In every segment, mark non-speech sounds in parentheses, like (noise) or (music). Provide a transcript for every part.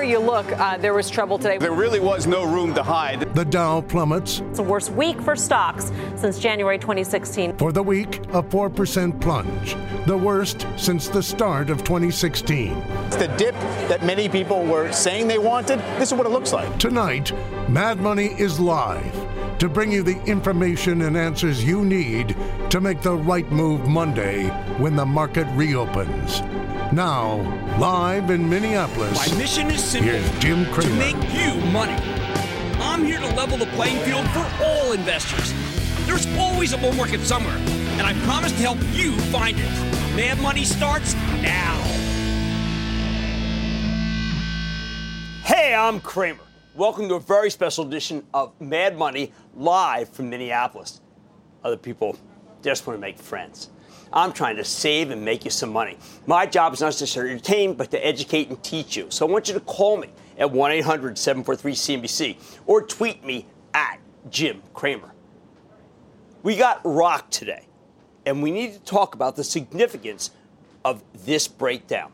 Anywhere you look, uh, there was trouble today. There really was no room to hide. The Dow plummets. It's the worst week for stocks since January 2016. For the week, a 4% plunge, the worst since the start of 2016. It's the dip that many people were saying they wanted. This is what it looks like. Tonight, Mad Money is live to bring you the information and answers you need to make the right move Monday when the market reopens. Now, live in Minneapolis. My mission is simple Here's Jim Cramer. to make you money. I'm here to level the playing field for all investors. There's always a bull market somewhere, and I promise to help you find it. Mad Money starts now. Hey, I'm Cramer. Welcome to a very special edition of Mad Money live from Minneapolis. Other people just want to make friends. I'm trying to save and make you some money. My job is not just to entertain, but to educate and teach you. So I want you to call me at 1 800 743 CNBC or tweet me at Jim Cramer. We got rocked today, and we need to talk about the significance of this breakdown.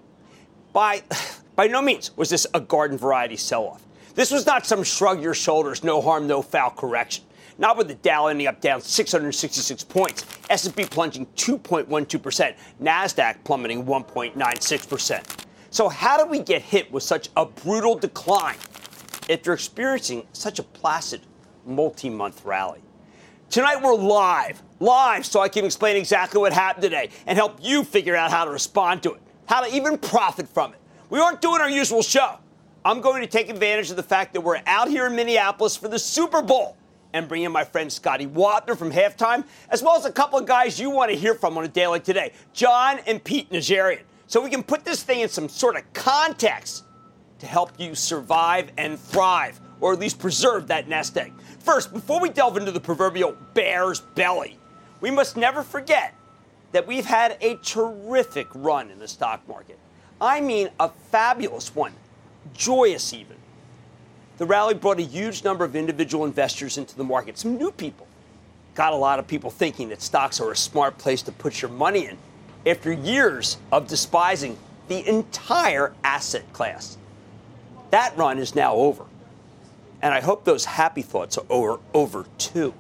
By, (sighs) by no means was this a garden variety sell off. This was not some shrug your shoulders, no harm, no foul correction. Not with the Dow ending up down 666 points, S&P plunging 2.12%, Nasdaq plummeting 1.96%. So how do we get hit with such a brutal decline if you're experiencing such a placid multi-month rally? Tonight we're live, live, so I can explain exactly what happened today and help you figure out how to respond to it, how to even profit from it. We aren't doing our usual show. I'm going to take advantage of the fact that we're out here in Minneapolis for the Super Bowl and bring in my friend Scotty Wapner from halftime, as well as a couple of guys you want to hear from on a day like today, John and Pete Najarian. So we can put this thing in some sort of context to help you survive and thrive, or at least preserve that nest egg. First, before we delve into the proverbial bear's belly, we must never forget that we've had a terrific run in the stock market. I mean, a fabulous one, joyous even. The rally brought a huge number of individual investors into the market, some new people. Got a lot of people thinking that stocks are a smart place to put your money in after years of despising the entire asset class. That run is now over. And I hope those happy thoughts are over, over too.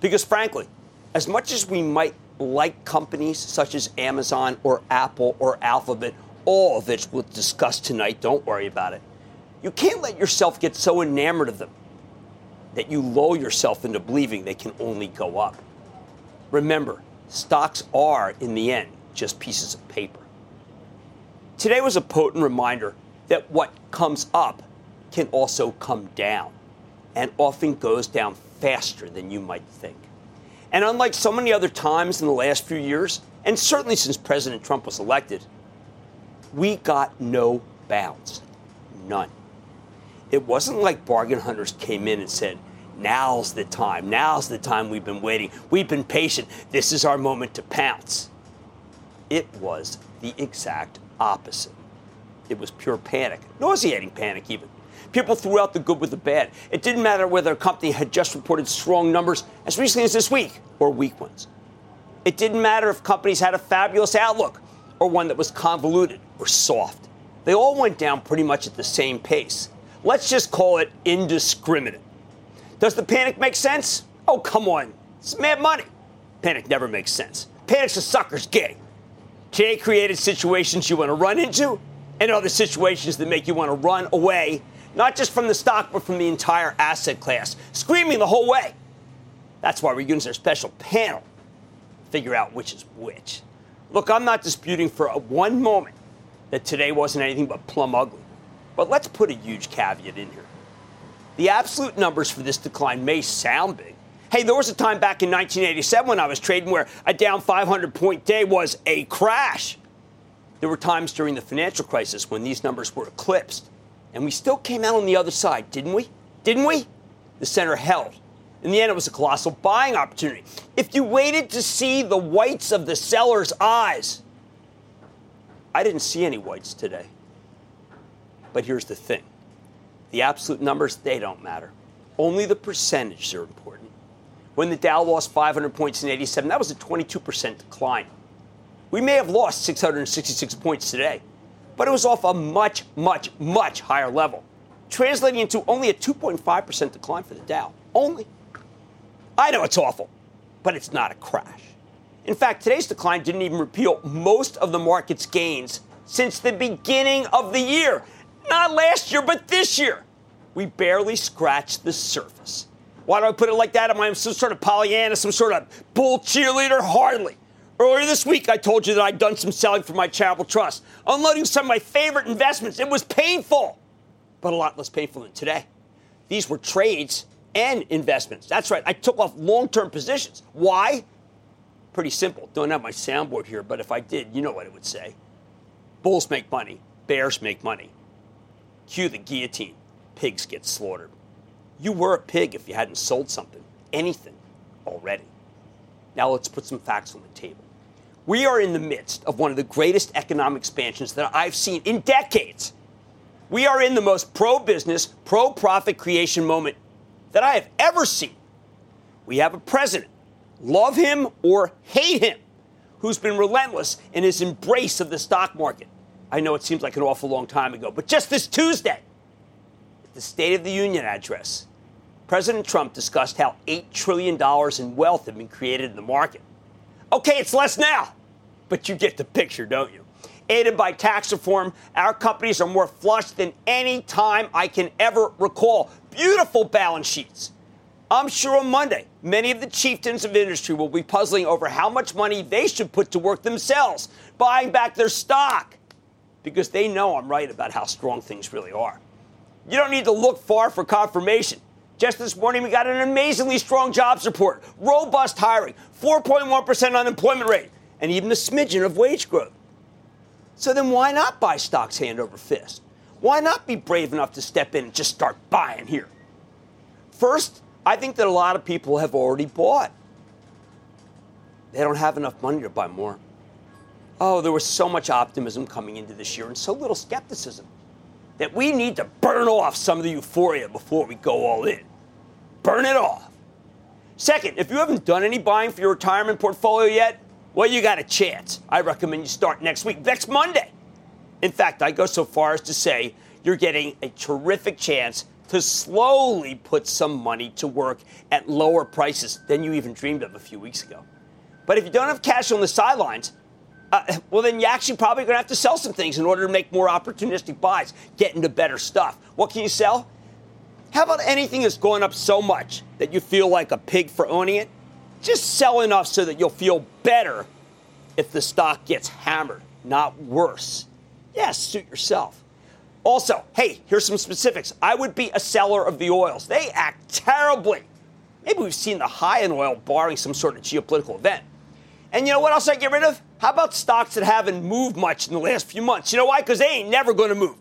Because frankly, as much as we might like companies such as Amazon or Apple or Alphabet, all of which we'll discuss tonight, don't worry about it you can't let yourself get so enamored of them that you lull yourself into believing they can only go up. Remember, stocks are, in the end, just pieces of paper. Today was a potent reminder that what comes up can also come down, and often goes down faster than you might think. And unlike so many other times in the last few years, and certainly since President Trump was elected, we got no bounce. None. It wasn't like bargain hunters came in and said, Now's the time. Now's the time we've been waiting. We've been patient. This is our moment to pounce. It was the exact opposite. It was pure panic, nauseating panic, even. People threw out the good with the bad. It didn't matter whether a company had just reported strong numbers as recently as this week or weak ones. It didn't matter if companies had a fabulous outlook or one that was convoluted or soft. They all went down pretty much at the same pace. Let's just call it indiscriminate. Does the panic make sense? Oh, come on. It's mad money. Panic never makes sense. Panic's a sucker's game. Today created situations you want to run into and other situations that make you want to run away, not just from the stock, but from the entire asset class, screaming the whole way. That's why we're using our special panel to figure out which is which. Look, I'm not disputing for one moment that today wasn't anything but plum ugly. But let's put a huge caveat in here. The absolute numbers for this decline may sound big. Hey, there was a time back in 1987 when I was trading where a down 500 point day was a crash. There were times during the financial crisis when these numbers were eclipsed. And we still came out on the other side, didn't we? Didn't we? The center held. In the end, it was a colossal buying opportunity. If you waited to see the whites of the seller's eyes, I didn't see any whites today. But here's the thing the absolute numbers, they don't matter. Only the percentages are important. When the Dow lost 500 points in 87, that was a 22% decline. We may have lost 666 points today, but it was off a much, much, much higher level, translating into only a 2.5% decline for the Dow. Only. I know it's awful, but it's not a crash. In fact, today's decline didn't even repeal most of the market's gains since the beginning of the year. Not last year, but this year. We barely scratched the surface. Why do I put it like that? Am I some sort of Pollyanna, some sort of bull cheerleader? Hardly. Earlier this week, I told you that I'd done some selling for my charitable trust, unloading some of my favorite investments. It was painful, but a lot less painful than today. These were trades and investments. That's right. I took off long term positions. Why? Pretty simple. Don't have my soundboard here, but if I did, you know what it would say. Bulls make money, bears make money. Cue the guillotine. Pigs get slaughtered. You were a pig if you hadn't sold something, anything, already. Now let's put some facts on the table. We are in the midst of one of the greatest economic expansions that I've seen in decades. We are in the most pro business, pro profit creation moment that I have ever seen. We have a president, love him or hate him, who's been relentless in his embrace of the stock market. I know it seems like an awful long time ago, but just this Tuesday, at the State of the Union address, President Trump discussed how $8 trillion in wealth had been created in the market. Okay, it's less now, but you get the picture, don't you? Aided by tax reform, our companies are more flush than any time I can ever recall. Beautiful balance sheets. I'm sure on Monday, many of the chieftains of industry will be puzzling over how much money they should put to work themselves, buying back their stock because they know I'm right about how strong things really are. You don't need to look far for confirmation. Just this morning, we got an amazingly strong jobs report, robust hiring, 4.1% unemployment rate, and even a smidgen of wage growth. So then why not buy stocks hand over fist? Why not be brave enough to step in and just start buying here? First, I think that a lot of people have already bought. They don't have enough money to buy more. Oh, there was so much optimism coming into this year and so little skepticism that we need to burn off some of the euphoria before we go all in. Burn it off. Second, if you haven't done any buying for your retirement portfolio yet, well, you got a chance. I recommend you start next week, next Monday. In fact, I go so far as to say you're getting a terrific chance to slowly put some money to work at lower prices than you even dreamed of a few weeks ago. But if you don't have cash on the sidelines, uh, well, then you're actually probably going to have to sell some things in order to make more opportunistic buys, get into better stuff. What can you sell? How about anything that's going up so much that you feel like a pig for owning it? Just sell enough so that you'll feel better if the stock gets hammered, not worse. Yes, suit yourself. Also, hey, here's some specifics. I would be a seller of the oils. They act terribly. Maybe we've seen the high in oil barring some sort of geopolitical event. And you know what else I get rid of? How about stocks that haven't moved much in the last few months? You know why? Because they ain't never going to move.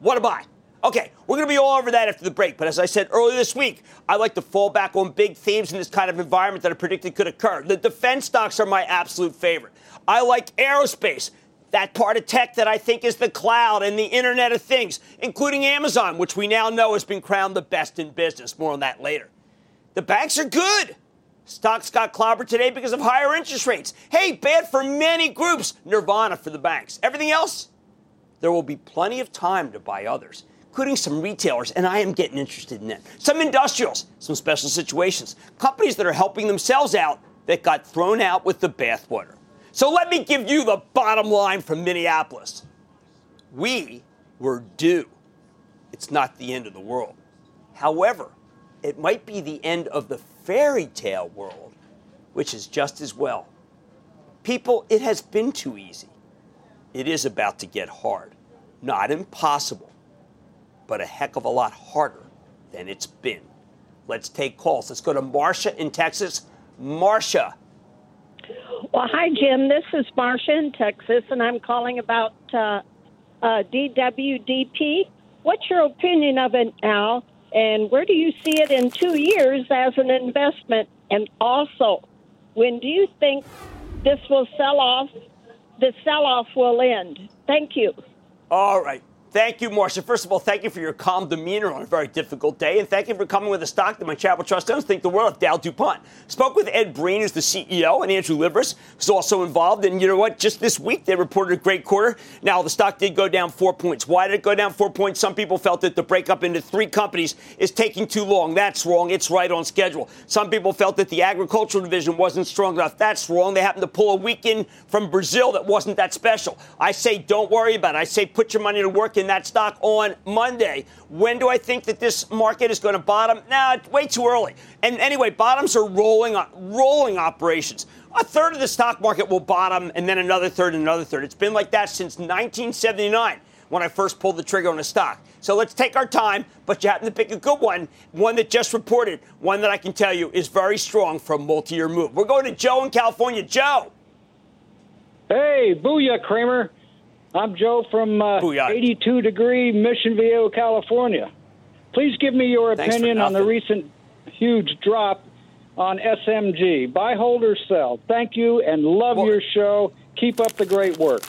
What a buy. Okay, we're going to be all over that after the break. But as I said earlier this week, I like to fall back on big themes in this kind of environment that I predicted could occur. The defense stocks are my absolute favorite. I like aerospace, that part of tech that I think is the cloud and the Internet of Things, including Amazon, which we now know has been crowned the best in business. More on that later. The banks are good. Stocks got clobbered today because of higher interest rates. Hey, bad for many groups. Nirvana for the banks. Everything else? There will be plenty of time to buy others, including some retailers, and I am getting interested in that. Some industrials, some special situations, companies that are helping themselves out that got thrown out with the bathwater. So let me give you the bottom line from Minneapolis. We were due. It's not the end of the world. However, it might be the end of the fairy tale world, which is just as well. People, it has been too easy. It is about to get hard. Not impossible, but a heck of a lot harder than it's been. Let's take calls. Let's go to Marcia in Texas. Marcia. Well, hi, Jim. This is Marcia in Texas, and I'm calling about uh, uh, DWDP. What's your opinion of it now? And where do you see it in two years as an investment? And also, when do you think this will sell off? The sell off will end. Thank you. All right. Thank you, Marcia. First of all, thank you for your calm demeanor on a very difficult day, and thank you for coming with a stock that my Chapel Trust owns. Think the world of Dow DuPont. Spoke with Ed Breen, who's the CEO, and Andrew Liveris, who's also involved. And you know what? Just this week, they reported a great quarter. Now, the stock did go down four points. Why did it go down four points? Some people felt that the breakup into three companies is taking too long. That's wrong. It's right on schedule. Some people felt that the agricultural division wasn't strong enough. That's wrong. They happened to pull a weekend from Brazil that wasn't that special. I say don't worry about it. I say put your money to work in that stock on on Monday. When do I think that this market is going to bottom? Nah, way too early. And anyway, bottoms are rolling rolling operations. A third of the stock market will bottom, and then another third, and another third. It's been like that since 1979 when I first pulled the trigger on a stock. So let's take our time, but you happen to pick a good one, one that just reported, one that I can tell you is very strong for a multi-year move. We're going to Joe in California. Joe. Hey, booyah, Cramer. I'm Joe from uh, 82 degree Mission Viejo, California. Please give me your opinion on the recent huge drop on SMG. Buy, hold, or sell. Thank you and love well, your show. Keep up the great work.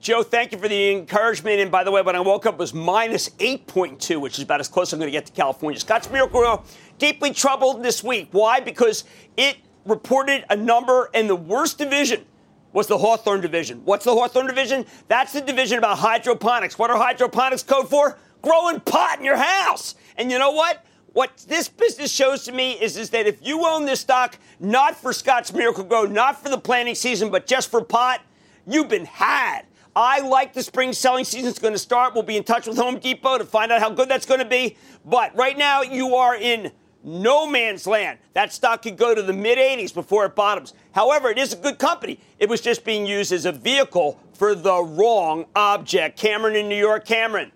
Joe, thank you for the encouragement. And by the way, when I woke up, it was minus 8.2, which is about as close as I'm going to get to California. Scotts Miracle-Gro, deeply troubled this week. Why? Because it reported a number in the worst division was the Hawthorne division. What's the Hawthorne division? That's the division about hydroponics. What are hydroponics code for? Growing pot in your house. And you know what? What this business shows to me is, is that if you own this stock, not for Scotts Miracle-Gro, not for the planting season, but just for pot, you've been had. I like the spring selling season is going to start. We'll be in touch with Home Depot to find out how good that's going to be. But right now, you are in no man's land. That stock could go to the mid 80s before it bottoms. However, it is a good company. It was just being used as a vehicle for the wrong object. Cameron in New York, Cameron.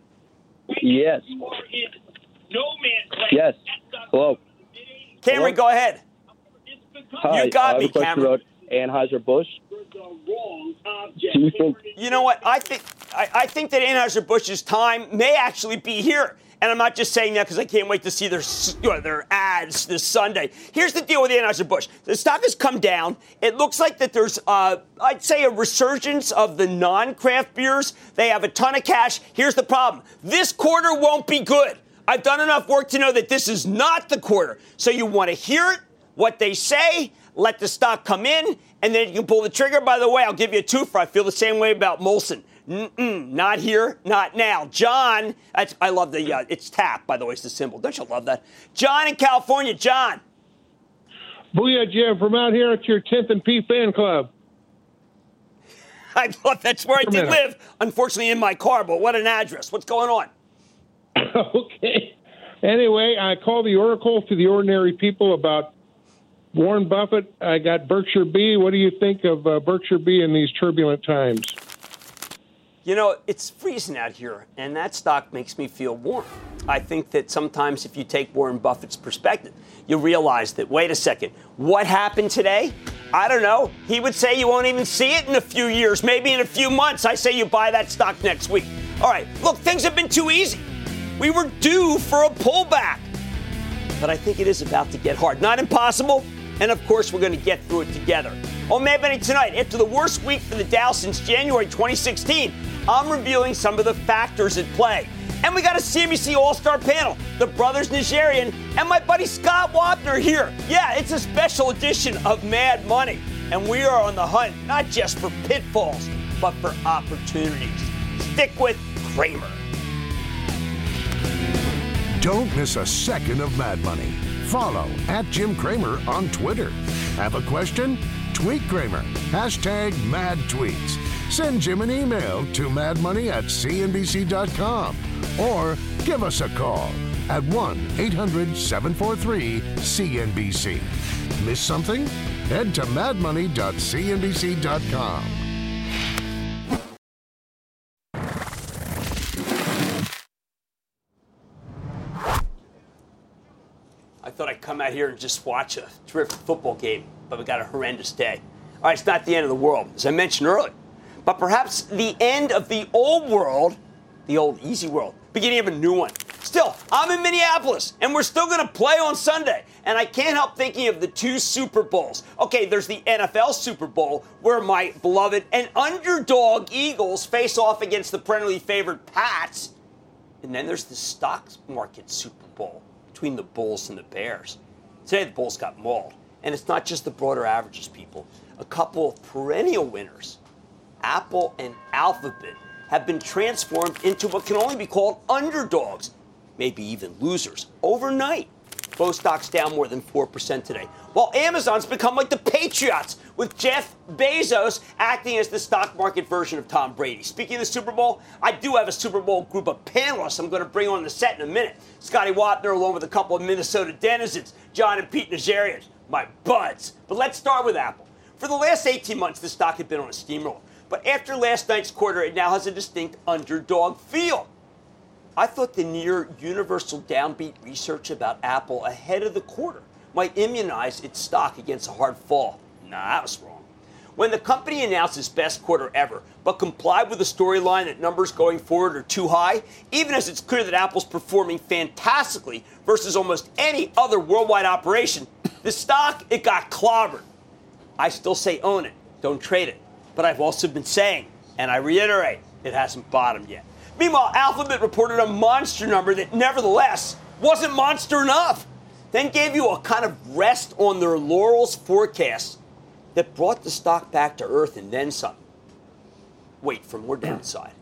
Yes. Yes. Hello. Cameron, Hello? go ahead. Hi, you got me, Cameron. Anheuser Busch. You know what? I think I, I think that Anheuser Busch's time may actually be here. And I'm not just saying that because I can't wait to see their their ads this Sunday. Here's the deal with Anheuser-Busch. The stock has come down. It looks like that there's, uh, I'd say, a resurgence of the non-craft beers. They have a ton of cash. Here's the problem. This quarter won't be good. I've done enough work to know that this is not the quarter. So you want to hear it, what they say, let the stock come in, and then you can pull the trigger. By the way, I'll give you a twofer. I feel the same way about Molson. Mm-mm, not here, not now. John, that's, I love the, uh, it's TAP, by the way, it's the symbol. Don't you love that? John in California, John. Booyah, Jim, from out here at your 10th and P fan club. (laughs) I thought that's where I did live, unfortunately, in my car, but what an address. What's going on? (laughs) okay. Anyway, I call the Oracle to the ordinary people about Warren Buffett. I got Berkshire B. What do you think of uh, Berkshire B in these turbulent times? You know, it's freezing out here, and that stock makes me feel warm. I think that sometimes if you take Warren Buffett's perspective, you realize that, wait a second, what happened today? I don't know. He would say you won't even see it in a few years, maybe in a few months. I say you buy that stock next week. All right, look, things have been too easy. We were due for a pullback. But I think it is about to get hard. Not impossible, and of course, we're going to get through it together. Oh, On Mad Money tonight, after the worst week for the Dow since January 2016, I'm revealing some of the factors at play. And we got a CNBC All Star panel. The brothers Najarian and my buddy Scott Wapner here. Yeah, it's a special edition of Mad Money. And we are on the hunt not just for pitfalls, but for opportunities. Stick with Cramer. Don't miss a second of Mad Money. Follow at Jim Cramer on Twitter. Have a question? Tweet Cramer. Hashtag mad tweets. Send Jim an email to madmoney at cnbc.com or give us a call at 1 800 743 CNBC. Miss something? Head to madmoney.cnbc.com. I thought I'd come out here and just watch a terrific football game, but we got a horrendous day. All right, it's not the end of the world, as I mentioned earlier, but perhaps the end of the old world, the old easy world, beginning of a new one. Still, I'm in Minneapolis, and we're still going to play on Sunday. And I can't help thinking of the two Super Bowls. Okay, there's the NFL Super Bowl, where my beloved and underdog Eagles face off against the perennially favored Pats. And then there's the stock market Super Bowl between the Bulls and the Bears. Today, the Bulls got mauled. And it's not just the broader averages, people. A couple of perennial winners, Apple and Alphabet, have been transformed into what can only be called underdogs, maybe even losers, overnight. Both stocks down more than 4% today. While Amazon's become like the Patriots, with Jeff Bezos acting as the stock market version of Tom Brady. Speaking of the Super Bowl, I do have a Super Bowl group of panelists I'm going to bring on the set in a minute. Scotty Wapner, along with a couple of Minnesota denizens, John and Pete Najarian, my buds. But let's start with Apple. For the last 18 months, the stock had been on a steamroller. But after last night's quarter, it now has a distinct underdog feel. I thought the near universal downbeat research about Apple ahead of the quarter might immunize its stock against a hard fall. Nah, that was wrong. When the company announced its best quarter ever, but complied with the storyline that numbers going forward are too high, even as it's clear that Apple's performing fantastically versus almost any other worldwide operation, the stock, it got clobbered. I still say own it, don't trade it. But I've also been saying, and I reiterate, it hasn't bottomed yet. Meanwhile, Alphabet reported a monster number that nevertheless wasn't monster enough. Then gave you a kind of rest on their laurels forecast that brought the stock back to earth and then some. Wait for more downside.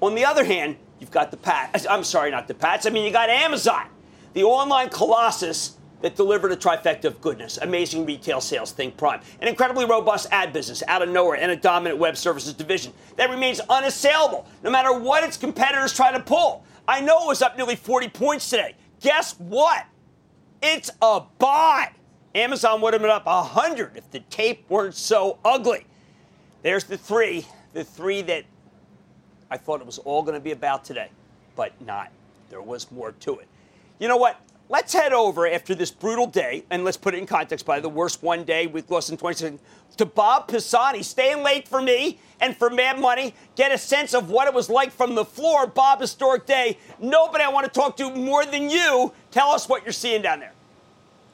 On the other hand, you've got the Pats. I'm sorry, not the Pats. I mean, you got Amazon, the online colossus that delivered a trifecta of goodness. Amazing retail sales, think prime. An incredibly robust ad business out of nowhere and a dominant web services division that remains unassailable no matter what its competitors try to pull. I know it was up nearly 40 points today. Guess what? It's a buy. Amazon would have been up 100 if the tape weren't so ugly. There's the three, the three that I thought it was all going to be about today, but not. There was more to it. You know what? Let's head over after this brutal day, and let's put it in context by the worst one day we've lost in 20 to Bob Pisani, staying late for me and for Mad Money, get a sense of what it was like from the floor. Bob, historic day. Nobody I want to talk to more than you. Tell us what you're seeing down there.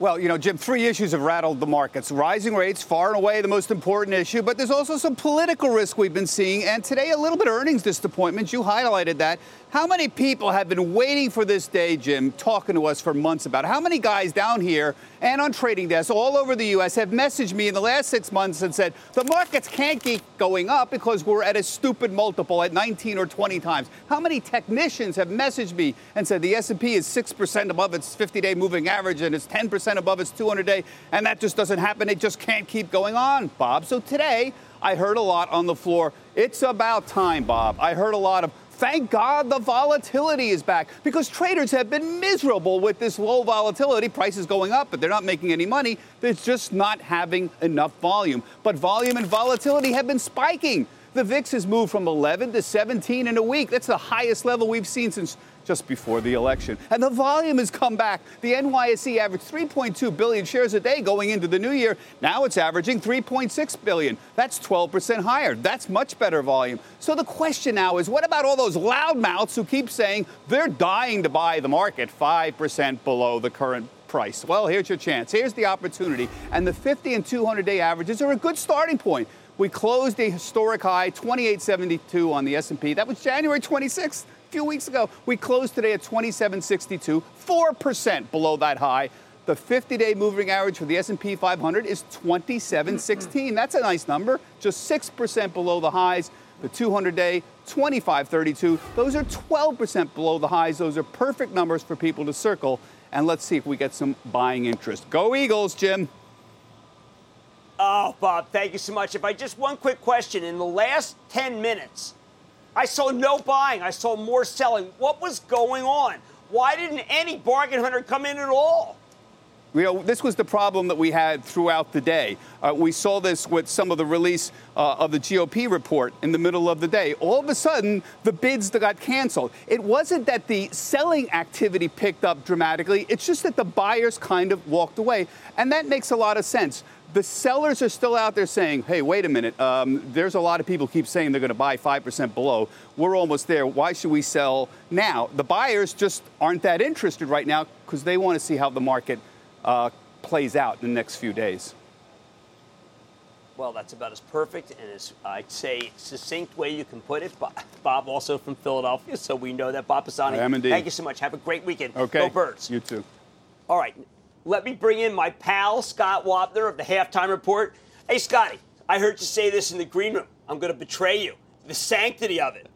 Well, you know, Jim, three issues have rattled the markets. Rising rates, far and away the most important issue, but there's also some political risk we've been seeing, and today a little bit of earnings disappointment. You highlighted that. How many people have been waiting for this day, Jim, talking to us for months about it? How many guys down here and on trading desks all over the U.S. have messaged me in the last six months and said the markets can't keep going up because we're at a stupid multiple at 19 or 20 times? How many technicians have messaged me and said the S&P is 6% above its 50-day moving average and it's 10% above its 200-day, and that just doesn't happen. It just can't keep going on, Bob. So today, I heard a lot on the floor. It's about time, Bob. I heard a lot of Thank God the volatility is back because traders have been miserable with this low volatility. Prices going up, but they're not making any money. It's just not having enough volume. But volume and volatility have been spiking. The VIX has moved from 11 to 17 in a week. That's the highest level we've seen since just before the election. And the volume has come back. The NYSE averaged 3.2 billion shares a day going into the new year. Now it's averaging 3.6 billion. That's 12% higher. That's much better volume. So the question now is what about all those loudmouths who keep saying they're dying to buy the market 5% below the current price? Well, here's your chance. Here's the opportunity. And the 50 and 200 day averages are a good starting point. We closed a historic high 2872 on the S&P. That was January 26th. Few weeks ago. We closed today at 2762, 4% below that high. The 50-day moving average for the S&P 500 is 2716. That's a nice number, just 6% below the highs. The 200-day, 2532. Those are 12% below the highs. Those are perfect numbers for people to circle. And let's see if we get some buying interest. Go Eagles, Jim. Oh, Bob, thank you so much. If I just one quick question. In the last 10 minutes, I saw no buying, I saw more selling. What was going on? Why didn't any bargain hunter come in at all? You know, this was the problem that we had throughout the day. Uh, we saw this with some of the release uh, of the GOP report in the middle of the day. All of a sudden, the bids that got canceled. It wasn't that the selling activity picked up dramatically, it's just that the buyers kind of walked away. And that makes a lot of sense. The sellers are still out there saying, hey, wait a minute, um, there's a lot of people keep saying they're going to buy 5% below. We're almost there. Why should we sell now? The buyers just aren't that interested right now because they want to see how the market uh, plays out in the next few days. Well, that's about as perfect and as I'd say succinct way you can put it. Bob, also from Philadelphia, so we know that. Bob Pisani, I am indeed. thank you so much. Have a great weekend. Okay. Go Birds. You too. All right. Let me bring in my pal, Scott Wapner of the Halftime Report. Hey, Scotty, I heard you say this in the green room. I'm going to betray you. The sanctity of it.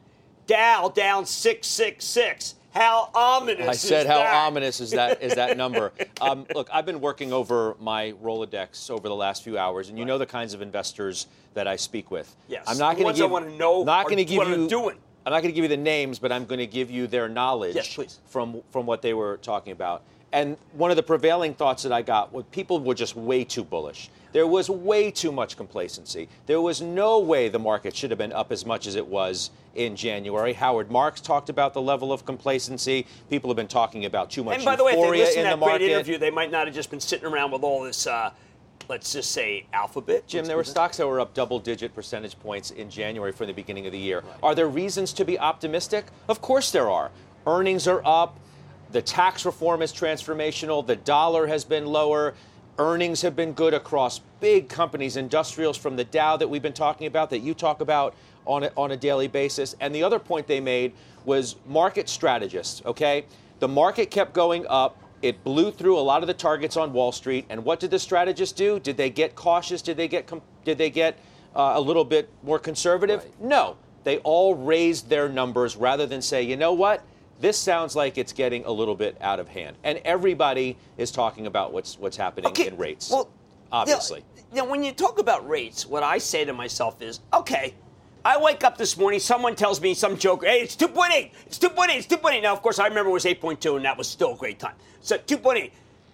Dow down 666. How ominous! I said, how that? ominous is that is that number? (laughs) um, look, I've been working over my Rolodex over the last few hours, and you right. know the kinds of investors that I speak with. Yes, I'm not going to give. I want to know. Not going to give you. Doing. I'm not going to give you the names, but I'm going to give you their knowledge yes, from from what they were talking about. And one of the prevailing thoughts that I got was people were just way too bullish. There was way too much complacency. There was no way the market should have been up as much as it was in January. Howard Marks talked about the level of complacency. People have been talking about too much and by the way, if they listened to that great interview, they might not have just been sitting around with all this. Uh, let's just say alphabet. Jim, there were stocks that were up double digit percentage points in January from the beginning of the year. Right. Are there reasons to be optimistic? Of course there are. Earnings are up. The tax reform is transformational. The dollar has been lower. Earnings have been good across big companies, industrials from the Dow that we've been talking about, that you talk about on a, on a daily basis. And the other point they made was market strategists, okay? The market kept going up. It blew through a lot of the targets on Wall Street. And what did the strategists do? Did they get cautious? Did they get, did they get uh, a little bit more conservative? Right. No. They all raised their numbers rather than say, you know what? This sounds like it's getting a little bit out of hand, and everybody is talking about what's what's happening okay, in rates. Well, obviously. Now, when you talk about rates, what I say to myself is, okay, I wake up this morning, someone tells me some joke, hey, it's 2.8, it's 2.8, it's 2.8. Now, of course, I remember it was 8.2, and that was still a great time. So 2.8.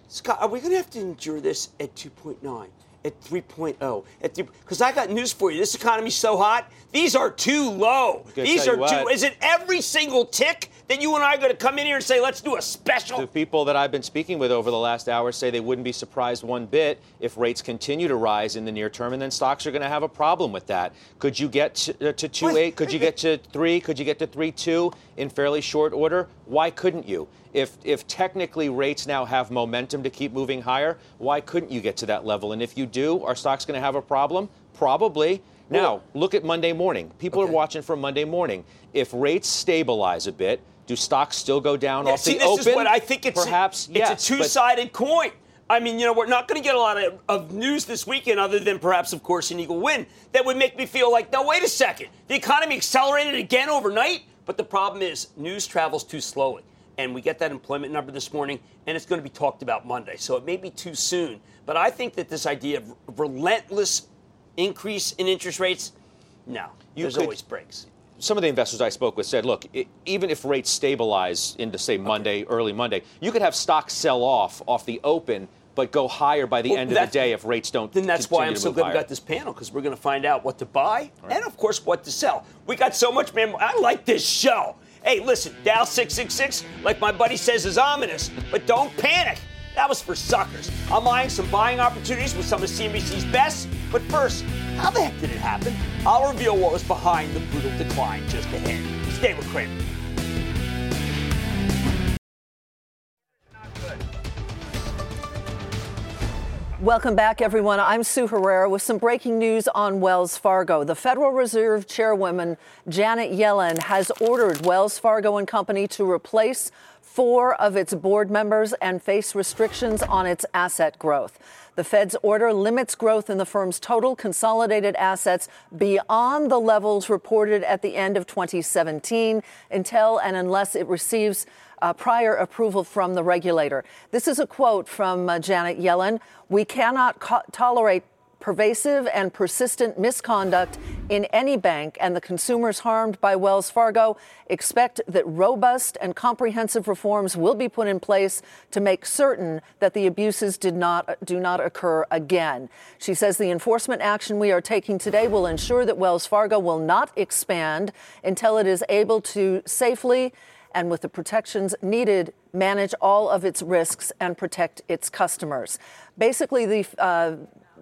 Scott, are we going to have to endure this at 2.9? At 3.0, at because I got news for you. This economy's so hot; these are too low. These are too. Is it every single tick that you and I are going to come in here and say, let's do a special? The people that I've been speaking with over the last hour say they wouldn't be surprised one bit if rates continue to rise in the near term, and then stocks are going to have a problem with that. Could you get to, uh, to two what? eight? Could you get to three? Could you get to three two in fairly short order? Why couldn't you? If if technically rates now have momentum to keep moving higher, why couldn't you get to that level? And if you do, are stocks going to have a problem? Probably. Now, look at Monday morning. People okay. are watching for Monday morning. If rates stabilize a bit, do stocks still go down yeah, off see, the this open? Is what I think it's perhaps it's yes, a two-sided coin. I mean, you know, we're not going to get a lot of, of, news this weekend, other than perhaps, of course, an Eagle win that would make me feel like, now wait a second, the economy accelerated again overnight. But the problem is, news travels too slowly, and we get that employment number this morning, and it's going to be talked about Monday. So it may be too soon. But I think that this idea of relentless increase in interest rates, no, you there's could, always breaks some of the investors I spoke with said, look, it, even if rates stabilize into say Monday, okay. early Monday, you could have stocks sell off off the open, but go higher by the well, end of the day if rates don't. Then that's why I'm so glad we got this panel because we're going to find out what to buy right. and of course what to sell. We got so much man. I like this show. Hey, listen, Dow 666, like my buddy says, is ominous, but don't panic. That was for suckers. I'm eyeing some buying opportunities with some of CNBC's best. But first, how the heck did it happen? I'll reveal what was behind the brutal decline just ahead. Stay with Cramer. Welcome back, everyone. I'm Sue Herrera with some breaking news on Wells Fargo. The Federal Reserve Chairwoman Janet Yellen has ordered Wells Fargo and Company to replace four of its board members and face restrictions on its asset growth. The Fed's order limits growth in the firm's total consolidated assets beyond the levels reported at the end of 2017 until and unless it receives uh, prior approval from the regulator. This is a quote from uh, Janet Yellen. We cannot co- tolerate pervasive and persistent misconduct in any bank, and the consumers harmed by Wells Fargo expect that robust and comprehensive reforms will be put in place to make certain that the abuses did not do not occur again. She says the enforcement action we are taking today will ensure that Wells Fargo will not expand until it is able to safely and with the protections needed, manage all of its risks and protect its customers. Basically, the uh,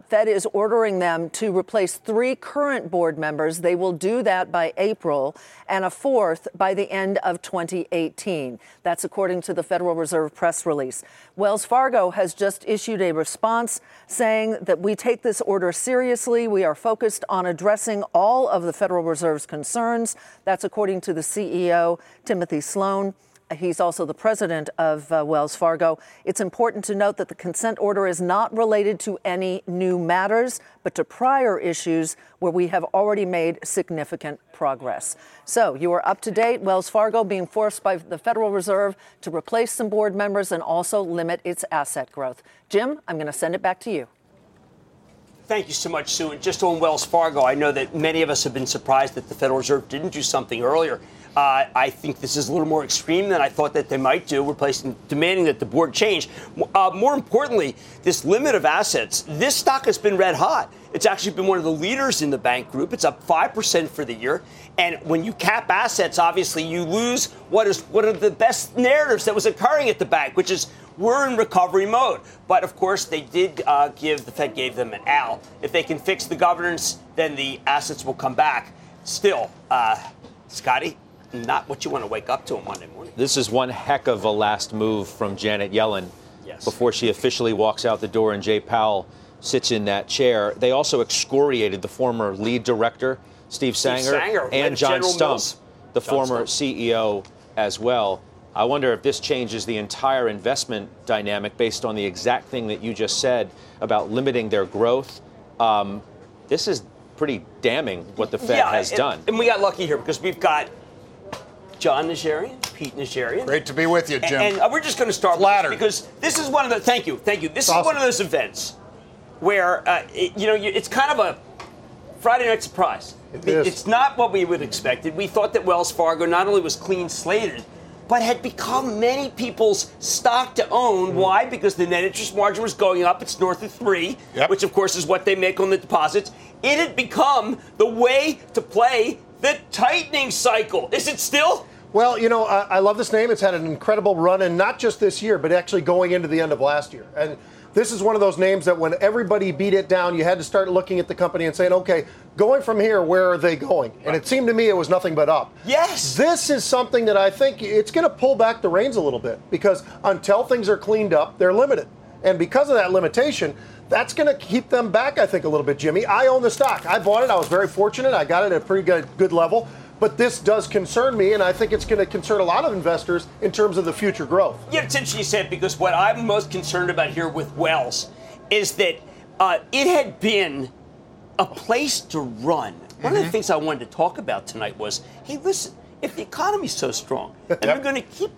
Fed is ordering them to replace three current board members. They will do that by April, and a fourth by the end of 2018. That's according to the Federal Reserve press release. Wells Fargo has just issued a response saying that we take this order seriously. We are focused on addressing all of the Federal Reserve's concerns. That's according to the CEO, Timothy Sloan. He's also the president of uh, Wells Fargo. It's important to note that the consent order is not related to any new matters, but to prior issues where we have already made significant progress. So you are up to date. Wells Fargo being forced by the Federal Reserve to replace some board members and also limit its asset growth. Jim, I'm going to send it back to you. Thank you so much, Sue. And just on Wells Fargo, I know that many of us have been surprised that the Federal Reserve didn't do something earlier. Uh, I think this is a little more extreme than I thought that they might do, replacing demanding that the board change. Uh, more importantly, this limit of assets, this stock has been red hot. It's actually been one of the leaders in the bank group. It's up 5% for the year. And when you cap assets, obviously you lose what is one of the best narratives that was occurring at the bank, which is we're in recovery mode. But of course, they did uh, give, the Fed gave them an L. If they can fix the governance, then the assets will come back. Still, uh, Scotty, not what you want to wake up to on Monday morning. This is one heck of a last move from Janet Yellen yes. before she officially walks out the door and Jay Powell sits in that chair. They also excoriated the former lead director, Steve Sanger, Steve Sanger and John General Stumpf, Mills. the John former Stumpf. CEO as well. I wonder if this changes the entire investment dynamic based on the exact thing that you just said about limiting their growth. Um, this is pretty damning what the Fed yeah, has and, done. And we got lucky here because we've got John Najarian, Pete Najarian. Great to be with you, Jim. And, and, uh, we're just going to start Flattered. with this because this is one of the. Thank you, thank you. This is Awesome. one of those events where uh, it, you know you, it's kind of a Friday night surprise. It is. It's not what we would expected. We thought that Wells Fargo not only was clean slated, but had become many people's stock to own. Mm-hmm. Why? Because the net interest margin was going up. It's north of three, Yep. which of course is what they make on the deposits. It had become the way to play the tightening cycle. Is it still? Well, you know, I, I love this name. It's had an incredible run, and not just this year, but actually going into the end of last year. And this is one of those names that when everybody beat it down, you had to start looking at the company and saying, okay, going from here, where are they going? And it seemed to me it was nothing but up. Yes. This is something that I think it's going to pull back the reins a little bit because until things are cleaned up, they're limited. And because of that limitation, that's going to keep them back, I think, a little bit, Jimmy. I own the stock. I bought it. I was very fortunate. I got it at a pretty good, good level. But this does concern me, and I think it's going to concern a lot of investors in terms of the future growth. Yeah, it's interesting you said because what I'm most concerned about here with Wells is that uh, it had been a place to run. One of the things I wanted to talk about tonight was, hey, listen, if the economy's so strong (laughs) and they're going to keep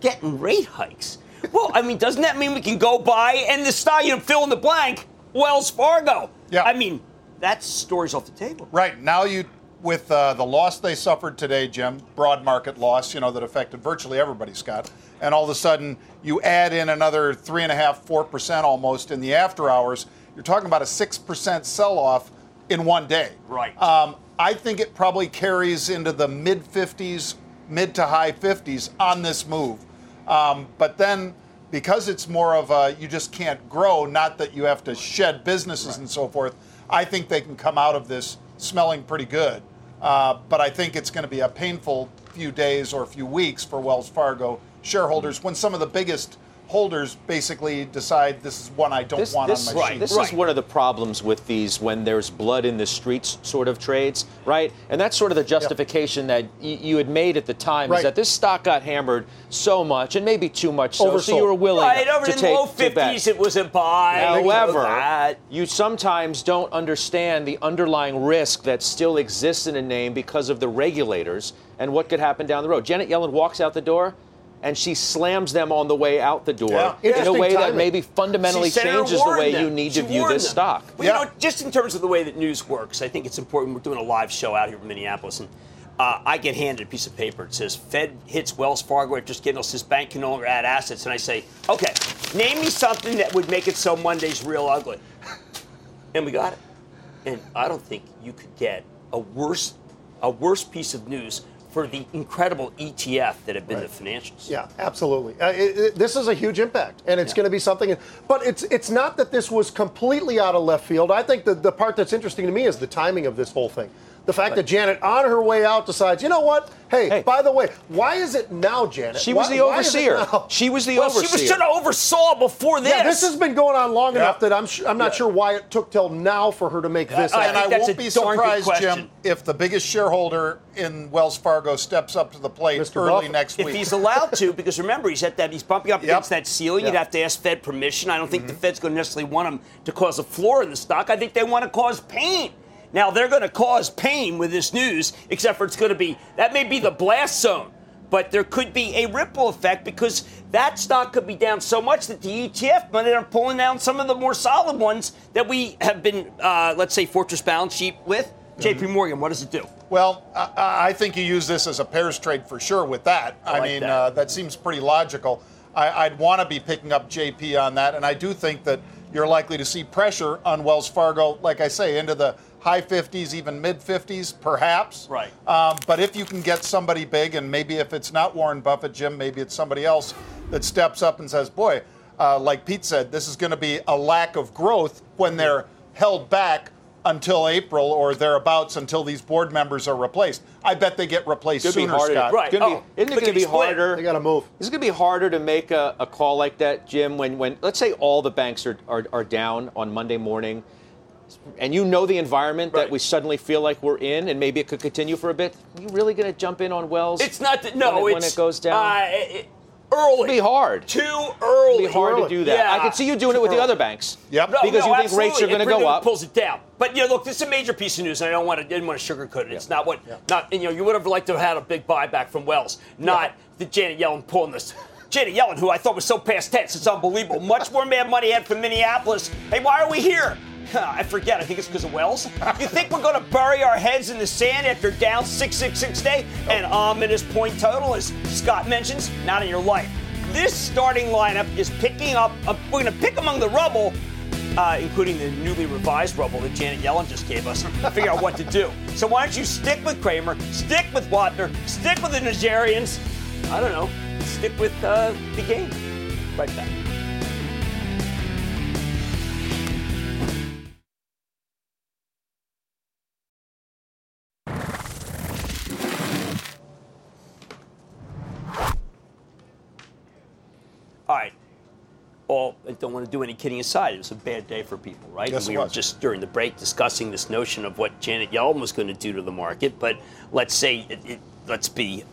getting rate hikes, well, I mean, doesn't that mean we can go buy and the stock, you know, fill in the blank, Wells Fargo? Yeah. I mean, that story's off the table. Right now, you with uh, the loss they suffered today, Jim, broad market loss, you know, that affected virtually everybody, Scott. And all of a sudden, you add in another three and a half, four percent almost in the after hours. You're talking about a six percent sell-off in one day. Right. Um, I think it probably carries into the mid 50s, mid to high 50s on this move. Um, but then, because it's more of a you just can't grow, not that you have to shed businesses and so forth. I think they can come out of this smelling pretty good. Uh, but I think it's going to be a painful few days or a few weeks for Wells Fargo shareholders when some of the biggest holders basically decide this is one I don't this, want this, on my sheet. This is one of the problems with these when there's blood in the streets sort of trades, right? And that's sort of the justification that y- you had made at the time Right. is that this stock got hammered so much and maybe too much so, so you were willing Right, over to in the take low to bet. 50s, it was a buy. However, you sometimes don't understand the underlying risk that still exists in a name because of the regulators and what could happen down the road. Janet Yellen walks out the door and she slams them on the way out the door Yeah. in a Interesting way that maybe fundamentally See, changes the way them. you need She to view this them. stock. Well, you know, just in terms of the way that news works, I think it's important. We're doing a live show out here in Minneapolis, and uh, I get handed a piece of paper. It says Fed hits Wells Fargo after scandal says bank can no longer add assets, and I say, okay, name me something that would make it so Monday's real ugly, and we got it. And I don't think you could get a worse, a worse piece of news for the incredible ETF that have been the financials. Yeah, absolutely. Uh, it, it- this is a huge impact, and it's going to be something. But it's it's not that this was completely out of left field. I think the the part that's interesting to me is the timing of this whole thing. The fact that Janet, on her way out, decides, you know what? Hey, by the way, why is it now, Janet? She was Why- the why is it overseer. She was the Well, she was overseer. should have oversaw before this. Yeah, this has been going on long enough that I'm sh- I'm not sure why it took till now for her to make this. and I happen. won't be surprised, Jim, if the biggest shareholder in Wells Fargo steps up to the plate early Buffett. next week. if he's allowed to, because remember he's at that he's bumping up against that ceiling. You'd have to ask Fed permission. I don't think the mm-hmm. Fed's going to necessarily want him to cause a floor in the stock. I think they want to cause pain. Now they're going to cause pain with this news, except for it's going to be that may be the blast zone, but there could be a ripple effect because that stock could be down so much that the ETF might end up pulling down some of the more solid ones that we have been, uh, let's say, Fortress balance sheet with. J.P. Morgan, what does it do? Well, I, I think you use this as a pairs trade for sure with that. I, like mean, that. Uh, that seems pretty logical. I, I'd want to be picking up JP on that, and I do think that you're likely to see pressure on Wells Fargo, like I say, into the high 50s, even mid 50s, perhaps. Right. Um, but if you can get somebody big, and maybe if it's not Warren Buffett, Jim, maybe it's somebody else that steps up and says, boy, uh, like Pete said, this is going to be a lack of growth when they're held back until April or thereabouts until these board members are replaced. I bet they get replaced It's gonna sooner, be. Scott. It's gonna be- isn't it going to be harder? They got to move. Is it going to be harder to make a, a call like that, Jim? When, when let's say all the banks are, are, are down on Monday morning, and you know the environment that we suddenly feel like we're in, and maybe it could continue for a bit. Are you really going to jump in on Wells? It's not that. No, when it, it's when it goes down. Uh, it, early. It'd be hard. Too early. It'd be hard to do that. Yeah. I could see you doing it with the other banks. Yep. No, because no, you think rates are going to go up. Pulls it down. But you know, look, this is a major piece of news, and I don't want to didn't want to sugarcoat it. It's not what not you know you would have liked to have had a big buyback from Wells, not the Janet Yellen pulling this. Janet Yellen, who I thought was so past tense, it's unbelievable. Much more mad money had from Minneapolis. Hey, why are we here? (laughs) I forget. I think it's because of Wells. You think we're going to bury our heads in the sand after down 666 day? And ominous point total, as Scott mentions, not in your life. This starting lineup is picking up. Uh, we're going to pick among the rubble, uh, including the newly revised rubble that Janet Yellen just gave us, figure out what to do. So why don't you stick with Cramer, stick with Wapner, stick with the Najarians? I don't know. Stick with uh, the game. Right back. All right. Well, I don't want to do any kidding aside. It was a bad day for people, right? Yes, we were just during the break discussing this notion of what Janet Yellen was going to do to the market. But let's say, it, it, let's be,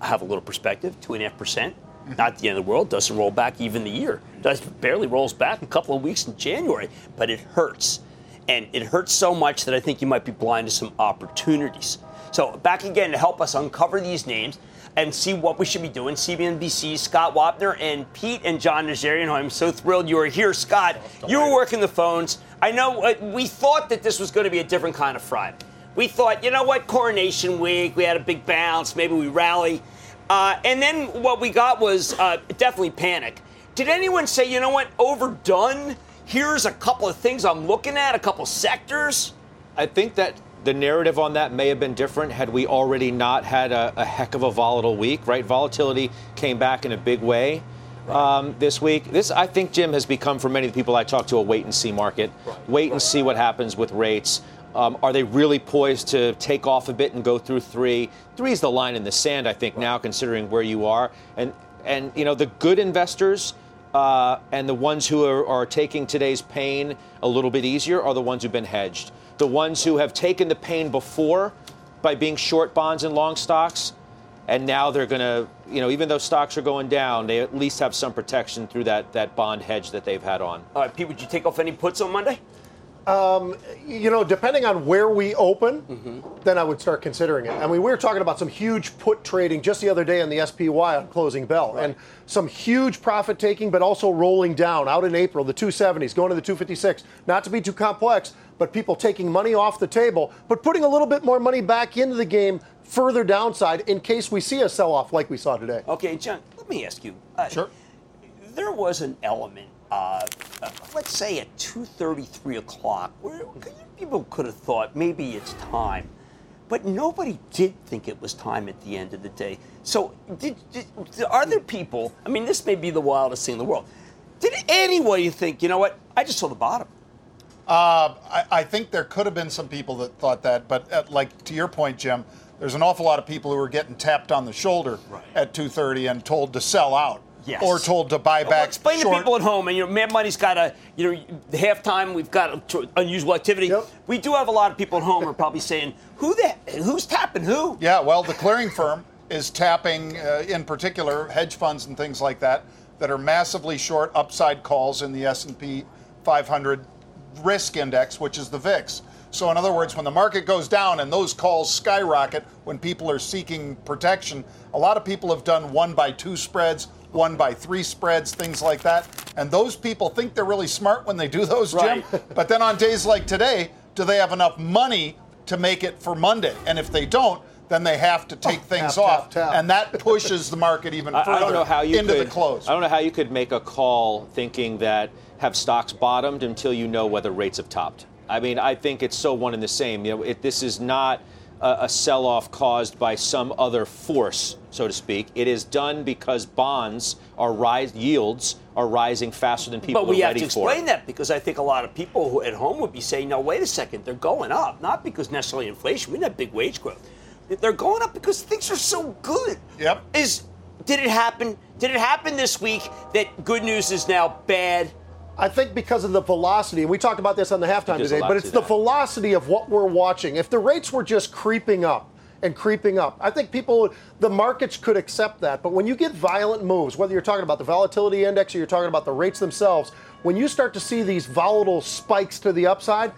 have a little perspective. Two and a half percent, Mm-hmm. not the end of the world. Doesn't roll back even the year. Does barely rolls back a couple of weeks in January, but it hurts, and it hurts so much that I think you might be blind to some opportunities. So back again to help us uncover these names and see what we should be doing. CBNBC's Scott Wapner and Pete and John who I'm so thrilled you are here, Scott. You were working the phones. I know uh, we thought that this was going to be a different kind of Friday. We thought, you know what, Coronation Week, we had a big bounce, maybe we rally. Uh, and then what we got was uh, definitely panic. Did anyone say, you know what, overdone? Here's a couple of things I'm looking at, a couple sectors? I think that the narrative on that may have been different had we already not had a, a heck of a volatile week, right? Volatility came back in a big way um, this week. This, I think, Jim, has become for many of the people I talk to a wait and see market. Wait and see what happens with rates. Um, are they really poised to take off a bit and go through three? Three is the line in the sand, I think, now, considering where you are. And and you know the good investors uh, and the ones who are, are taking today's pain a little bit easier are the ones who've been hedged. The ones who have taken the pain before by being short bonds and long stocks, and now they're going to, you know, even though stocks are going down, they at least have some protection through that, that bond hedge that they've had on. All right, Pete, would you take off any puts on Monday? Um, you know, depending on where we open, mm-hmm. then I would start considering it. I mean, we were talking about some huge put trading just the other day on the SPY on closing bell, right. and some huge profit taking, but also rolling down out in April, the 270s, going to the 256. Not to be too complex, but people taking money off the table, but putting a little bit more money back into the game further downside in case we see a sell off like we saw today. Okay, John, let me ask you. Uh, sure. There was an element uh, uh, let's say at 2.30, 3 o'clock, where people could have thought maybe it's time. But nobody did think it was time at the end of the day. So, did, did, are there people? I mean, this may be the wildest thing in the world. Did anybody think, you know what? I just saw the bottom. Uh, I, I, think there could have been some people that thought that, but at, like to your point, Jim, there's an awful lot of people who were getting tapped on the shoulder right. at 2:30 and told to sell out. Yes. Or told to buy back. Well, explain short. to people at home, and you know, Mad Money's got a, you know, halftime. We've got unusual activity. Yep. We do have a lot of people at home who are probably saying, "Who the, who's tapping who?" Yeah, well, the clearing firm is tapping, uh, in particular, hedge funds and things like that that are massively short upside calls in the S&P 500 risk index, which is the VIX. So, in other words, when the market goes down and those calls skyrocket when people are seeking protection, a lot of people have done one by two spreads, one by three spreads, things like that. And those people think they're really smart when they do those, Jim. Right. (laughs) but then on days like today, do they have enough money to make it for Monday? And if they don't, then they have to take oh, things tap, off, tap, tap. and that pushes the market (laughs) even further I, I don't know how you into could, the close. I don't know how you could make a call thinking that have stocks bottomed until you know whether rates have topped. I mean, I think it's so one and the same. You know, it, this is not a, a sell-off caused by some other force, so to speak. It is done because bonds are rise yields are rising faster than people but we have to explain that because I think a lot of people who at home would be saying, "No, wait a second, they're going up, not because necessarily inflation. We have big wage growth. They're going up because things are so good." Yep. Is did it happen? Did it happen this week that good news is now bad? I think because of the velocity, and we talked about this on the halftime today, but it's the that. velocity of what we're watching. If the rates were just creeping up and creeping up, I think people, the markets could accept that. But when you get violent moves, whether you're talking about the volatility index or you're talking about the rates themselves, when you start to see these volatile spikes to the upside,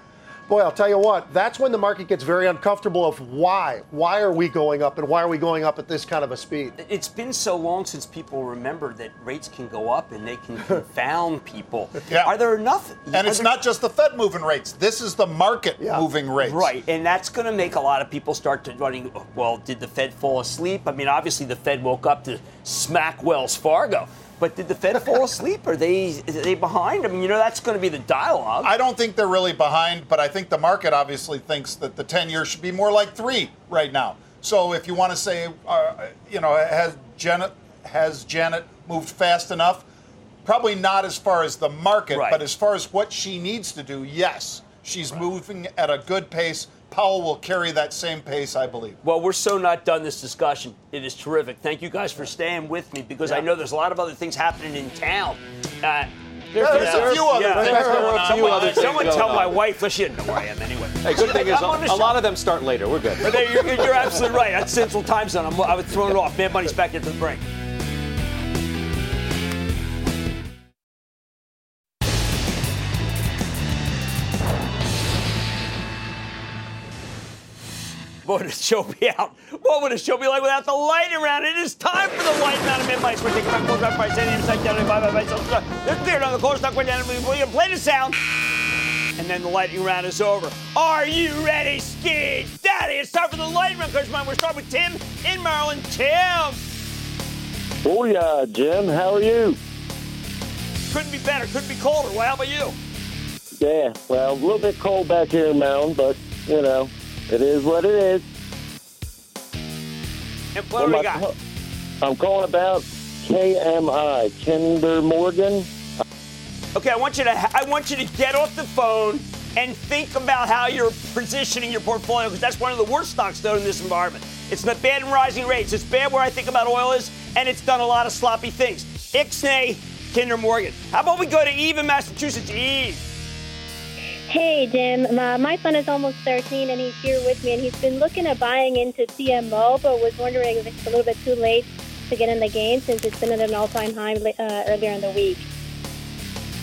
boy, I'll tell you what, that's when the market gets very uncomfortable of why. Why are we going up and why are we going up at this kind of a speed? It's been so long since people remember that rates can go up and they can confound (laughs) people. Yeah. Are there enough? And it's there, not just the Fed moving rates. This is the market yeah. moving rates. Right. And that's going to make a lot of people start to running, oh, well, did the Fed fall asleep? I mean, obviously the Fed woke up to smack Wells Fargo. But did the Fed fall asleep? Are they are they behind? I mean, you know, that's going to be the dialogue. I don't think they're really behind, but I think the market obviously thinks that the 10 year should be more like three right now. So if you want to say, uh, you know, has Janet has Janet moved fast enough? Probably not as far as the market, right. but as far as what she needs to do, yes, she's right. moving at a good pace. Powell will carry that same pace, I believe. Well, we're so not done this discussion. It is terrific. Thank you guys for staying with me because yeah. I know there's a lot of other things happening in town. Uh, there's, there's a few other yeah, things going on. Someone, other someone tell on. my wife, well, she didn't know where I am anyway. Hey, good thing is a, a lot of them start later. We're good. You're, you're absolutely right. That's Central Time Zone. I'm, I was thrown it off. Man, Money's back into the break. What would a show be out? What would a show be like without the lightning round? It is time for the lightning round of midnight. We're taking back close back price. Any side down by by by. Uh, There's clear on the close stock went down. We can play the sound. And then the lightning round is over. Are you ready, Ski Daddy? It's time for the lightning round, Coach Mine. We're starting with Tim in Maryland. Tim. Oh yeah, Jim. How are you? Couldn't be better. Couldn't be colder. Well, how about you? Yeah. Well, a little bit cold back here in Maryland, but you know, it is what it is. And what do we got? I'm calling about KMI, Kinder Morgan. Okay, I want you to I want you to get off the phone and think about how you're positioning your portfolio because that's one of the worst stocks though in this environment. It's not bad in rising rates. It's bad where I think about oil is, and it's done a lot of sloppy things. Ixnay Kinder Morgan. How about we go to Eve in Massachusetts? Eve. Hey, Jim. My, my son is almost 13 and he's here with me, and he's been looking at buying into TMO, but was wondering if it's a little bit too late to get in the game since it's been at an all time high uh, earlier in the week.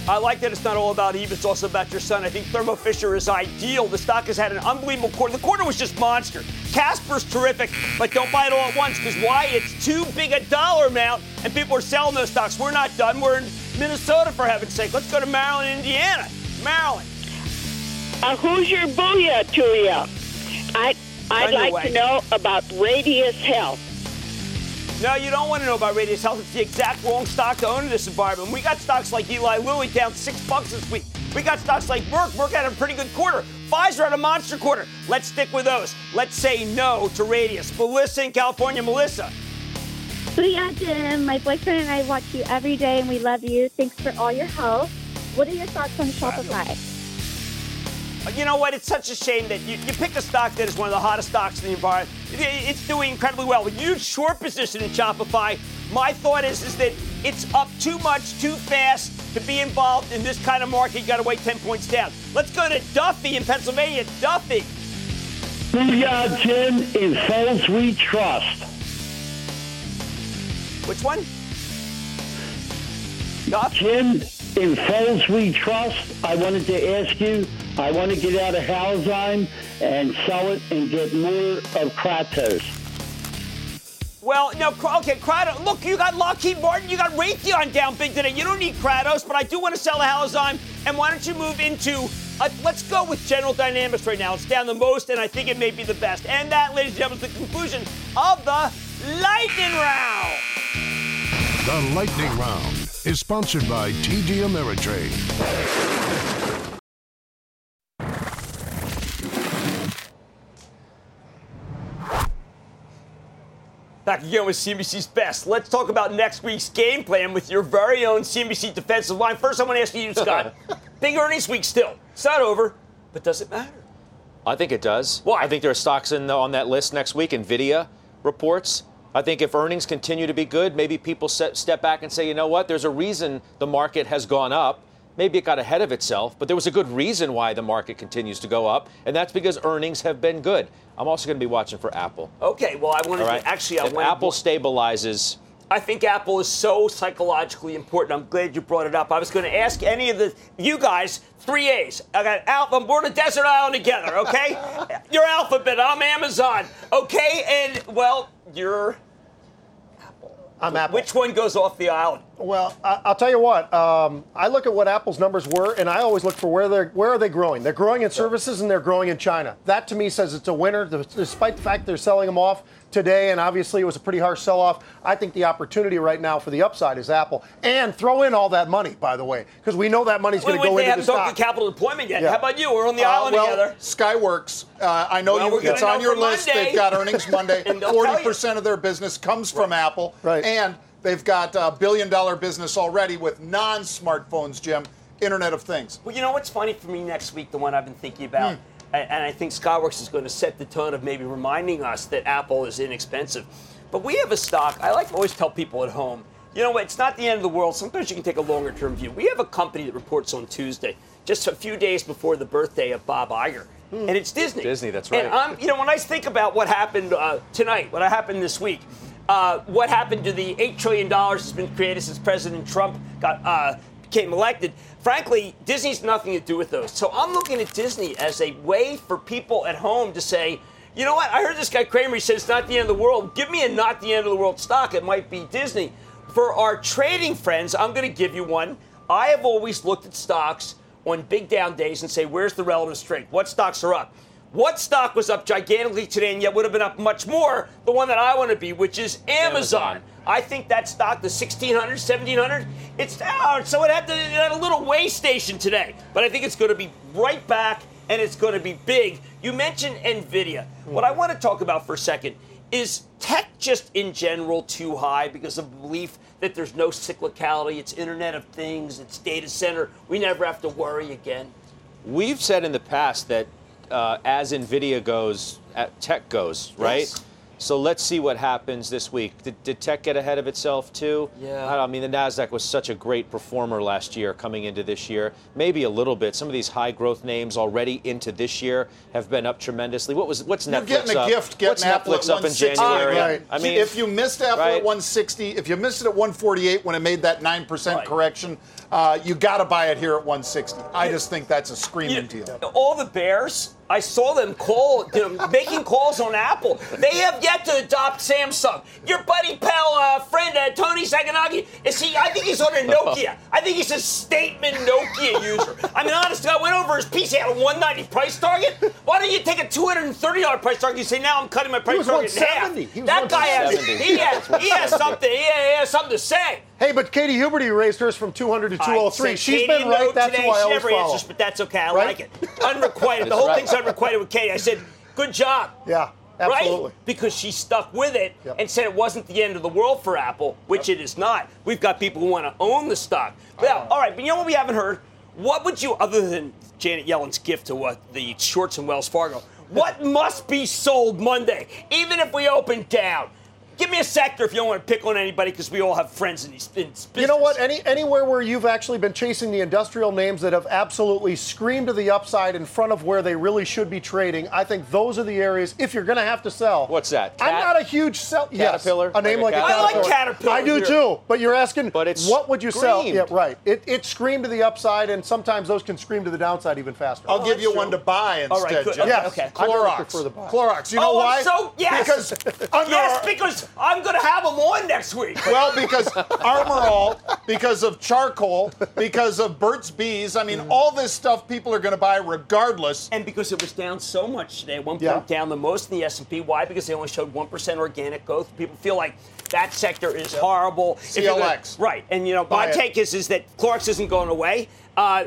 I like that it's not all about Eve, it's also about your son. I think Thermo Fisher is ideal. The stock has had an unbelievable quarter. The quarter was just monster. Casper's terrific, but don't buy it all at once because why? It's too big a dollar amount, and people are selling those stocks. We're not done. We're in Minnesota, for heaven's sake. Let's go to Maryland, Indiana. Maryland. Uh, who's your booyah to you? I, I'd like to know about Radius Health. No, you don't want to know about Radius Health. It's the exact wrong stock to own in this environment. We got stocks like Eli Lilly down six bucks this week. We got stocks like Merck. Merck had a pretty good quarter. Pfizer had a monster quarter. Let's stick with those. Let's say no to Radius. Melissa in California. Melissa. Booyah, Jim. My boyfriend and I watch you every day, and we love you. Thanks for all your help. What are your thoughts on Shopify? You know what? It's such a shame that you, you pick a stock that is one of the hottest stocks in the environment. It's doing incredibly well. Huge short position in Shopify. My thought is, is that it's up too much, too fast to be involved in this kind of market. You got to wait 10 points down. Let's go to Duffy in Pennsylvania. Duffy. Booyah, Jim, in Foles we trust. Which one? Duff? Jim, in Foles we trust. I wanted to ask you I want to get out of Halozyme and sell it and get more of Kratos. Well, no, okay, Kratos. Look, you got Lockheed Martin, you got Raytheon down big today. You don't need Kratos, but I do want to sell the Halozyme. And why don't you move into, uh, let's go with General Dynamics right now. It's down the most, and I think it may be the best. And that, ladies and gentlemen, is the conclusion of the Lightning Round. The Lightning Round is sponsored by TD Ameritrade. Back again with CNBC's best. Let's talk about next week's game plan with your very own CNBC defensive line. First, I want to ask you, Scott. (laughs) Big earnings week still. It's not over, but does it matter? I think it does. Why? I think there are stocks in the, on that list next week. Nvidia reports. I think if earnings continue to be good, maybe people set, step back and say, you know what? There's a reason the market has gone up. Maybe it got ahead of itself, but there was a good reason why the market continues to go up, and that's because earnings have been good. I'm also going to be watching for Apple. Okay, well, I wanted right? to actually. I if Apple stabilizes. I think Apple is so psychologically important. I'm glad you brought it up. I was going to ask any of the you guys three A's. I got Alpha. We're on a desert island together. Okay, (laughs) you're Alphabet. I'm Amazon. Okay, and well, you're I'm Apple. Which one goes off the island? Well, I, will tell you what. Um, I look at what Apple's numbers were, and I always look for where they're where are they growing. They're growing in services, and they're growing in China. That to me says it's a winner, despite the fact they're selling them off today, and obviously it was a pretty harsh sell-off. I think the opportunity right now for the upside is Apple, and throw in all that money, by the way, because we know that money's going to go they into haven't the talked stock. to capital deployment yet. Yeah. How about you? We're on the Uh, island well, together. Skyworks, uh, I know Well, you, we're gonna it's on your for list. Monday. They've got earnings (laughs) Monday. And they'll tell Forty percent of their business comes from Apple, Right. and they've got a billion-dollar business already with non-smartphones. Jim, Internet of Things. Well, you know what's funny for me next week? The one I've been thinking about, Hmm. And, and I think Skyworks is going to set the tone of maybe reminding us that Apple is inexpensive. But we have a stock. I like to always tell people at home, you know what? It's not the end of the world. Sometimes you can take a longer-term view. We have a company that reports on Tuesday, just a few days before the birthday of Bob Iger. And it's Disney. Disney, that's right. And I'm, you know, when I think about what happened uh, tonight, what happened this week, uh, what happened to the eight trillion dollars that's been created since President Trump got uh, became elected. Frankly, Disney's nothing to do with those. So I'm looking at Disney as a way for people at home to say, you know what? I heard this guy Cramer said it's not the end of the world. Give me a not the end of the world stock. It might be Disney. For our trading friends, I'm going to give you one. I have always looked at stocks on big down days and say, where's the relative strength? What stocks are up? What stock was up gigantically today and yet would have been up much more? The one that I want to be, which is Amazon. Amazon. I think that stock, the 1600, 1700, it's down. So it had, to, it had a little way station today. But I think it's going to be right back and it's going to be big. You mentioned NVIDIA. What I want to talk about for a second is tech just in general too high because of the belief that there's no cyclicality, it's Internet of Things, it's data center. We never have to worry again. We've said in the past that uh, as NVIDIA goes, tech goes, right? Yes. So let's see what happens this week. Did, did tech get ahead of itself too? Yeah. I, mean, the Nasdaq was such a great performer last year, coming into this year. Maybe a little bit. Some of these high growth names already into this year have been up tremendously. What was what's You're Netflix getting a up? gift getting what's Apple Netflix up in 160. January? Right. I mean, if you missed Apple right? at 160, if you missed it at 148 when it made that 9% correction, uh, you got to buy it here at 160. I just think that's a screaming deal. All the Bears, I saw them call, you know, making calls on Apple. They have yet to adopt Samsung. Your buddy, pal, uh, friend, uh, Toni Sacconaghi, is he? I think he's on a (laughs) Nokia. I think he's a statement Nokia user. I mean, honestly, I went over his piece. He had a 190 price target. Why don't you take a $230 price target? You say, now I'm cutting my price was target in half. He was that guy has, 170. he has, he has something. He has, he has something to say. Hey, but Katie Huberty raised hers from 200 to 203. I said She's Katie been right. no That's today. who I she always never follow. answers, but that's okay. I Right? like it. Unrequited. (laughs) the whole right. thing's unrequited with Katie. I said, good job. Yeah, absolutely. Right? Because she stuck with it and said it wasn't the end of the world for Apple, which it is not. We've got people who want to own the stock. Well, all right, but you know what we haven't heard? What would you, other than Janet Yellen's gift to what the shorts and Wells Fargo, what must be sold Monday, even if we open down? Give me a sector if you don't want to pick on anybody, because we all have friends in these in. You know what? Any anywhere where you've actually been chasing the industrial names that have absolutely screamed to the upside in front of where they really should be trading, I think those are the areas. If you're going to have to sell, What's that? I'm not a huge sell. yes, Caterpillar? a name like, Like a a Caterpillar? I like Caterpillar I do here. too. But you're asking, But it's what would you sell? screamed. Yeah, right. It it screamed to the upside, and sometimes those can scream to the downside even faster. I'll give oh, you one to buy instead. All right, good. Jeff. Okay, okay. I really Clorox. prefer the buy. Clorox. You oh, know oh, why? I'm so yes, Because under yes, because I'm going to have them on next week. (laughs) well, because Armor All, because of charcoal, because of Burt's Bees. I mean, all this stuff people are going to buy regardless. And because it was down so much today, one point Yeah. down the most in the S&P. Why? Because they only showed one percent organic growth. People feel like that sector is horrible. If you're gonna- CLX. right? And you know, Buy my it. take is is that Clorox isn't going away. Uh,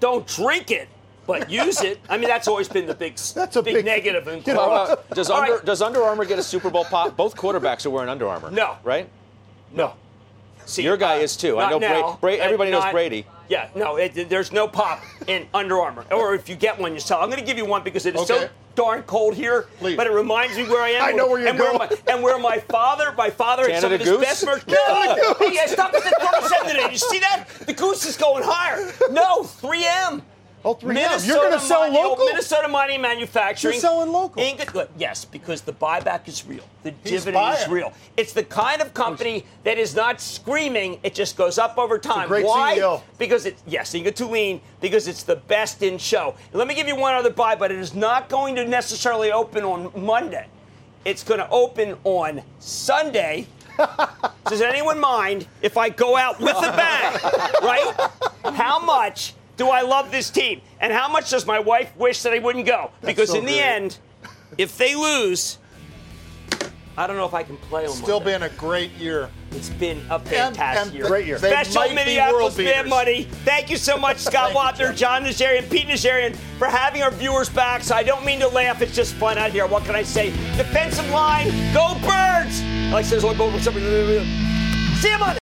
don't drink it. But use it. I mean, that's always been the big, that's a big, negative in How Clorox. about- does Under right. does Under Armour get a Super Bowl pop? Both quarterbacks are wearing Under Armour. No. right? No. See, Your guy uh, is too. I know Bra- now. Bra- everybody Uh, knows Brady. Yeah, no, it, there's no pop in Under Armour. Or if you get one, you sell. I'm going to give you one because it is so darn cold here. But it reminds me where I am. I know where you're and Where going. my, and where my father, my father had some of his Goose? best merch. Canada No, Goose. he has stuff at the 37 today. You see that? The goose is going higher. No, 3M. Oh, 3M. Minnesota You're gonna sell Mining- oh, local? Minnesota Mining Manufacturing. You're selling local. Yes, because the buyback is real. The He's dividend is real. It's the kind of company that is not screaming. It just goes up over time. great Why? CEO. Because it's yes, Inge Thulin, because it's the best in show. And let me give you one other buy, but it is not going to necessarily open on Monday. It's going to open on Sunday. (laughs) Does anyone mind if I go out with a bang? Right? How much do I love this team? And how much does my wife wish that I wouldn't go? Because so in the end, if they lose, I don't know if I can play on Still Monday. been a great year. It's been a fantastic and year. Great year. they Special might be Minneapolis world Mad. Money. Thank you so much, Scott Thank you, Wapner, John Najarian, Pete Najarian, for having our viewers back. So I don't mean to laugh. It's just fun out here. What can I say? Defensive line, go Birds! Like oh, says, go See you Monday.